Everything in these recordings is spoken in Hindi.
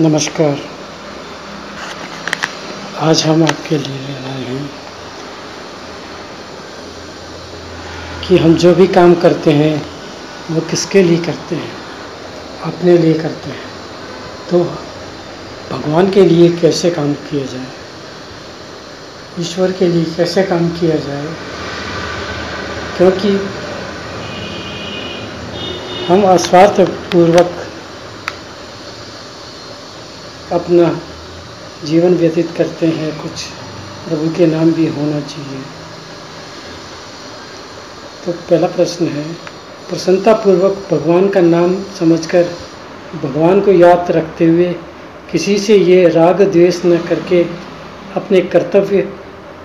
नमस्कार। आज हम आपके लिए आए हैं कि हम जो भी काम करते हैं, वो किसके लिए करते हैं? अपने लिए करते हैं। तो भगवान के लिए कैसे काम किया जाए? ईश्वर के लिए कैसे काम किया जाए? क्योंकि हम अस्वार्थ पूर्वक अपना जीवन व्यतीत करते हैं। कुछ प्रभु के नाम भी होना चाहिए। तो पहला प्रश्न है प्रसन्नता पूर्वक भगवान का नाम समझकर भगवान को याद रखते हुए किसी से ये राग द्वेष न करके अपने कर्तव्य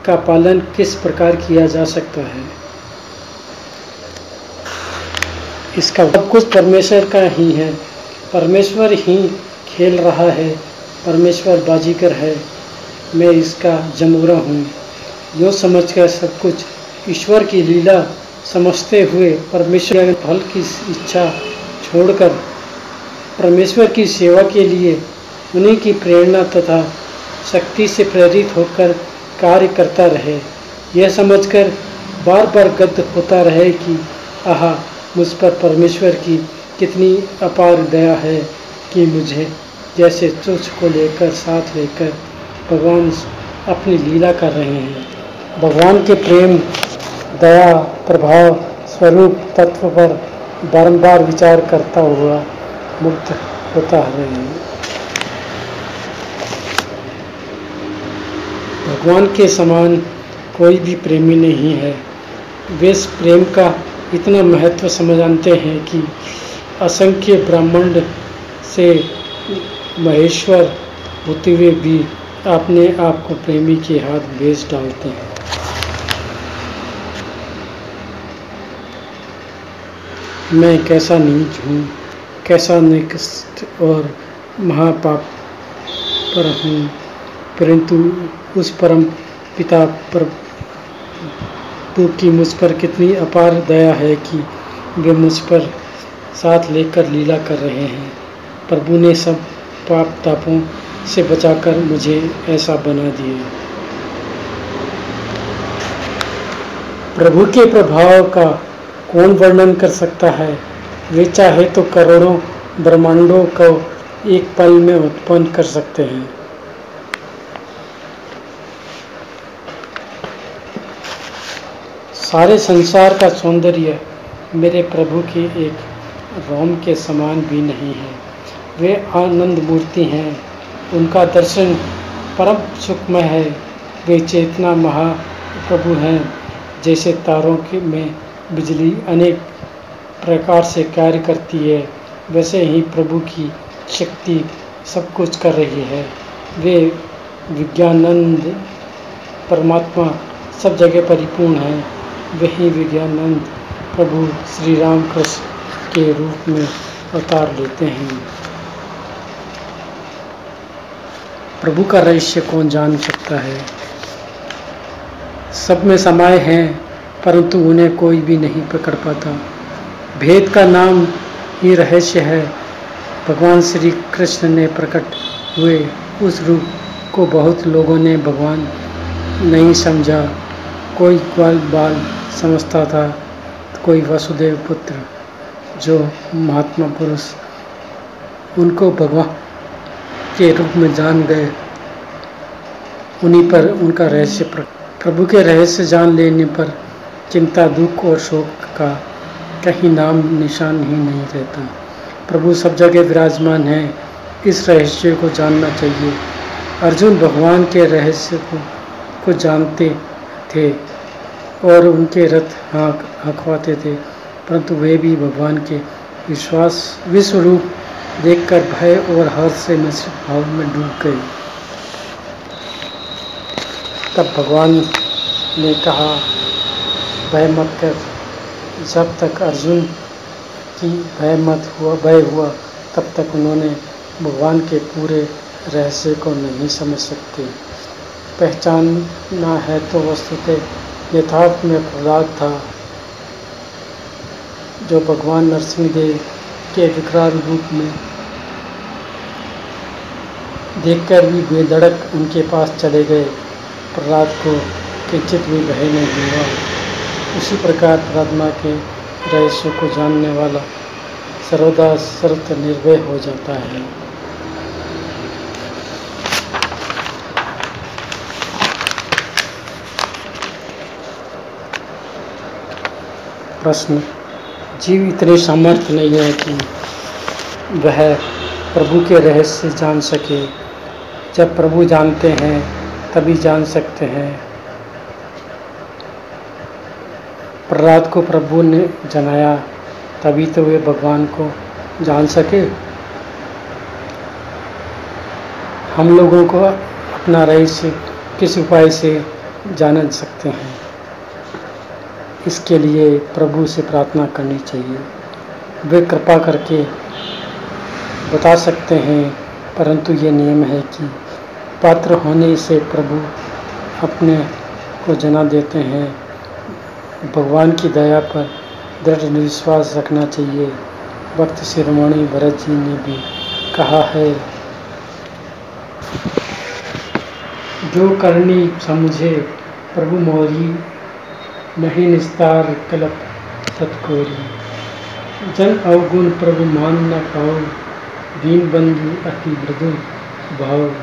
का पालन किस प्रकार किया जा सकता है? इसका सब कुछ परमेश्वर का ही है। परमेश्वर ही खेल रहा है। परमेश्वर बाजीगर है, मैं इसका जमूरा हूँ। यो समझकर सब कुछ ईश्वर की लीला समझते हुए परमेश्वर फल की इच्छा छोड़कर परमेश्वर की सेवा के लिए उन्हीं की प्रेरणा तथा शक्ति से प्रेरित होकर कार्य करता रहे। यह समझकर बार बार गद्द होता रहे कि, आह, मुझ पर परमेश्वर की कितनी अपार दया है कि मुझे जैसे तुझ को लेकर, साथ लेकर भगवान अपनी लीला कर रहे हैं। भगवान के प्रेम, दया, प्रभाव स्वरूप तत्व पर बारंबार विचार करता हुआ मुक्त होता हैं। भगवान के समान कोई भी प्रेमी नहीं है। वे इस प्रेम का इतना महत्व समझाते हैं कि असंख्य ब्राह्मण से महेश्वर, होते हुए भी अपने आप को प्रेमी के हाथ बेच डालते हैं। मैं कैसा नीच हूँ, कैसा निकृष्ट और महापाप पर हूँ, परंतु उस परम पिता पर की मुझ पर कितनी अपार दया है कि वे मुझ पर साथ लेकर लीला कर रहे हैं। प्रभु ने सब पाप तापों से बचाकर मुझे ऐसा बना दिया प्रभु के प्रभाव का कौन वर्णन कर सकता है? वे चाहे तो करोड़ों ब्रह्मांडों को एक पल में उत्पन्न कर सकते हैं। सारे संसार का सौंदर्य मेरे प्रभु की एक रोम के समान भी नहीं है। वे आनंद मूर्ति हैं। उनका दर्शन परम सुखमय है। वे चेतना महाप्रभु हैं, जैसे तारों के में बिजली अनेक प्रकार से कार्य करती है, वैसे ही प्रभु की शक्ति सब कुछ कर रही है। वे विज्ञानंद, परमात्मा सब जगह परिपूर्ण हैं। वही विज्ञानंद प्रभु श्री राम कृष्ण के रूप में अवतार लेते हैं। प्रभु का रहस्य कौन जान सकता है? सब में समाये हैं, परंतु उन्हें कोई भी नहीं पकड़ पाता। भेद का नाम ही रहस्य है। भगवान श्री कृष्ण ने प्रकट हुए उस रूप को बहुत लोगों ने भगवान नहीं समझा। कोई ग्वाल बाल समझता था, कोई वसुदेव पुत्र जो महात्मा पुरुष, उनको भगवान के रूप में जान गए। उन्हीं पर उनका रहस्य प्रभु के रहस्य जान लेने पर चिंता, दुख और शोक का कहीं नाम निशान ही नहीं रहता। प्रभु सब जगह विराजमान है। इस रहस्य को जानना चाहिए। अर्जुन भगवान के रहस्य को को जानते थे और उनके रथ हाँक, हकवाते थे, परंतु वे भी भगवान के विश्वास विश्व रूप देखकर भय और हर्ष से मिश्रित भाव में डूब गई। तब भगवान ने कहा, भय मत कर। जब तक अर्जुन की भय मत हुआ, भय हुआ, तब तक उन्होंने भगवान के पूरे रहस्य को नहीं समझ सकते। पहचानना है तो वस्तुतः यथार्थ में प्रहलाद था, जो भगवान नरसिंह देव के विकराल रूप में देखकर भी बेधड़क उनके पास चले गए। प्रहलाद को किंचित भी भय नहीं हुआ। उसी प्रकार प्रार्थना के रहस्य को जानने वाला सर्वदा सर्वत निर्भय हो जाता है। प्रश्न, जीव इतने सामर्थ्य नहीं है कि वह प्रभु के रहस्य जान सके। जब प्रभु जानते हैं, तभी जान सकते हैं। प्रहलाद को प्रभु ने जनाया, तभी तो वे भगवान को जान सके। हम लोगों को अपना रहस्य किस उपाय से जान सकते हैं? इसके लिए प्रभु से प्रार्थना करनी चाहिए। वे कृपा करके बता सकते हैं, परंतु ये नियम है कि पात्र होने से प्रभु अपने को जना देते हैं। भगवान की दया पर दृढ़ विश्वास रखना चाहिए। वक्त शिरोमणि भरत जी ने भी कहा है। जो करनी समझे, प्रभु मोरी, नहीं निस्तार कलप सतकोरी जन अवगुण प्रभु मान न पाओ, दीन बंधु अति मृदु भाव।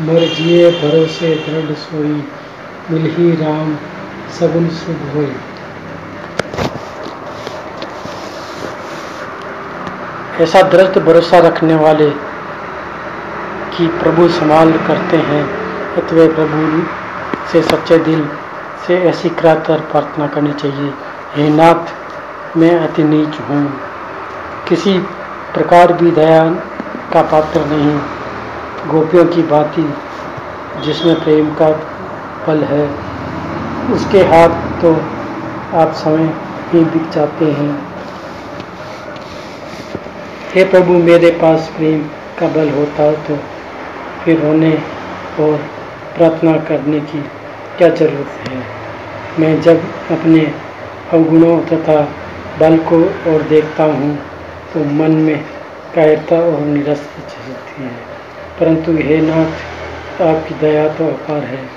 मर जिए भरोसे दृढ़ सोई मिलही राम सगुन शुभ होई। ऐसा दृढ़ भरोसा रखने वाले कि प्रभु संभाल करते हैं, अतवे प्रभु से सच्चे दिल से ऐसी करातर प्रार्थना करनी चाहिए। हे नाथ, मैं अति नीच हूँ। किसी प्रकार भी दया का पात्र नहीं। गोपियों की भांति जिसमें प्रेम का फल है, उसके हाथ तो आप समय ही बिक जाते हैं। हे प्रभु, मेरे पास प्रेम का बल होता तो फिर होने और प्रार्थना करने की क्या ज़रूरत है? मैं जब अपने अवगुणों तथा बल को और देखता हूँ तो मन में कायरता और निरस्त चलती है। परंतु हे नाथ, आपकी दया तो अपार है।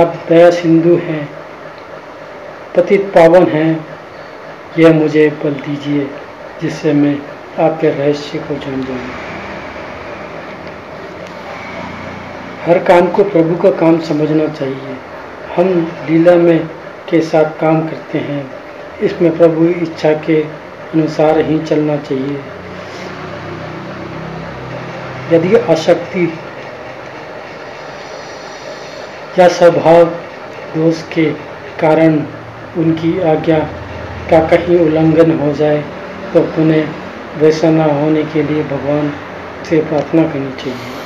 आप दया सिंधु हैं, पतित पावन हैं। यह मुझे बल दीजिए, जिससे मैं आपके रहस्य को जान जाऊँ। हर काम को प्रभु का काम समझना चाहिए। हम लीला में के साथ काम करते हैं। इसमें प्रभु इच्छा के अनुसार ही चलना चाहिए। यदि अशक्ति या स्वभाव दोष के कारण उनकी आज्ञा का कहीं उल्लंघन हो जाए तो पुनः वैसा न होने के लिए भगवान से प्रार्थना करनी चाहिए।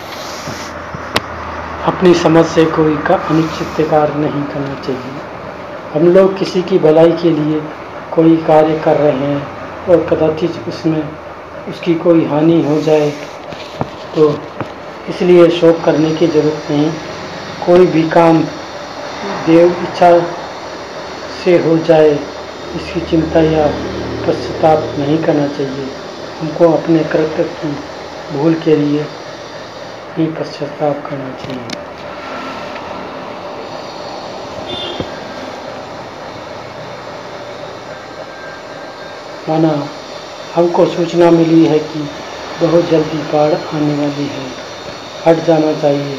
अपनी समझ से कोई का अनुचित कार्य नहीं करना चाहिए। हम लोग किसी की भलाई के लिए कोई कार्य कर रहे हैं और कदाचित उसमें उसकी कोई हानि हो जाए तो इसलिए शोक करने की ज़रूरत नहीं। कोई भी काम देव इच्छा से हो जाए, इसकी चिंता या पश्चाताप नहीं करना चाहिए। हमको अपने कृत्य की भूल के लिए ही पश्चाताप करना चाहिए। माना हमको सूचना मिली है कि बहुत जल्दी बाढ़ आने वाली है। हट जाना चाहिए।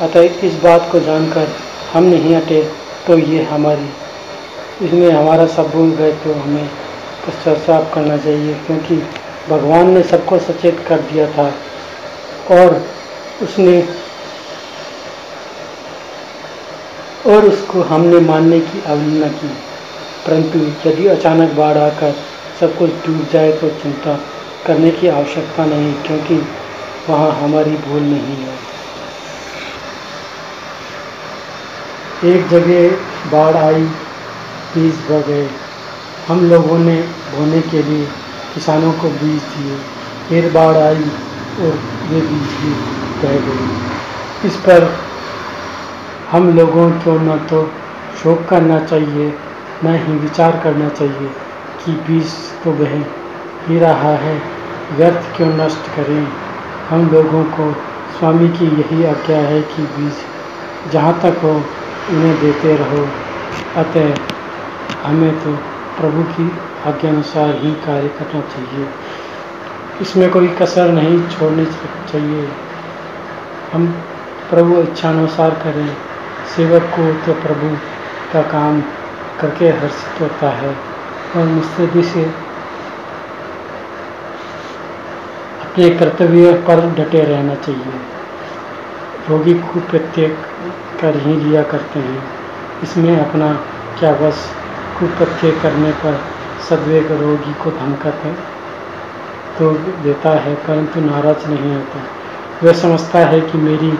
अतः इस बात को जानकर हम नहीं हटे तो ये हमारी, इसमें हमारा सब भूल गए तो हमें पश्चाताप करना चाहिए, क्योंकि भगवान ने सबको सचेत कर दिया था और उसने, और उसको हमने मानने की अवहेलना की। परंतु यदि अचानक बाढ़ आकर सब कुछ डूब जाए तो चिंता करने की आवश्यकता नहीं, क्योंकि वहाँ हमारी भूल नहीं है। एक जगह बाढ़ आई, बीज बह गए। हम लोगों ने बोने के लिए किसानों को बीज दिए। फिर बाढ़ आई और ये बीज भी बह गए। इस पर हम लोगों को न तो शोक करना चाहिए, न ही विचार करना चाहिए कि बीज तो बह ही रहा है। व्यर्थ क्यों नष्ट करें? हम लोगों को स्वामी की यही आज्ञा है कि बीज जहाँ तक हो, उन्हें देते रहो। अतः हमें तो प्रभु की आज्ञा अनुसार ही कार्य करना चाहिए। इसमें कोई कसर नहीं छोड़नी चाहिए। हम प्रभु इच्छानुसार करें। सेवक को तो प्रभु का काम करके हर्षित होता है और मुस्तैदी से अपने कर्तव्य पर डटे रहना चाहिए। रोगी को प्रत्येक कर ही लिया करते हैं। इसमें अपना क्या बस कुप्रत्यय करने पर सदवेग रोगी को धमकत है। तो देता है, परंतु नाराज़ नहीं होता। वह समझता है कि मेरी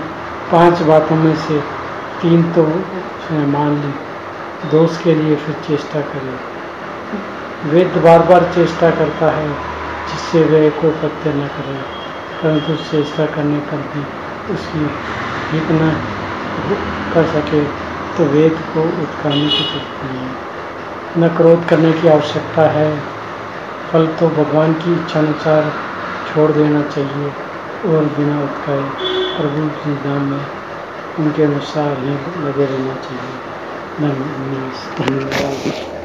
पाँच बातों में से तीन तो मान ली। दोष के लिए फिर चेष्टा करे। वेद बार बार चेष्टा करता है। जिससे वह को प्रत्यय न करें, परंतु चेष्टा करने पर भी उसकी हित न कर सके तो वेद को उत्काने की ज़रूरत नहीं है। न क्रोध करने की आवश्यकता है। फल तो भगवान की इच्छानुसार छोड़ देना चाहिए और बिना उत्काए प्रभु की में उनके अनुसार ही लगे रहना चाहिए। धन्यवाद।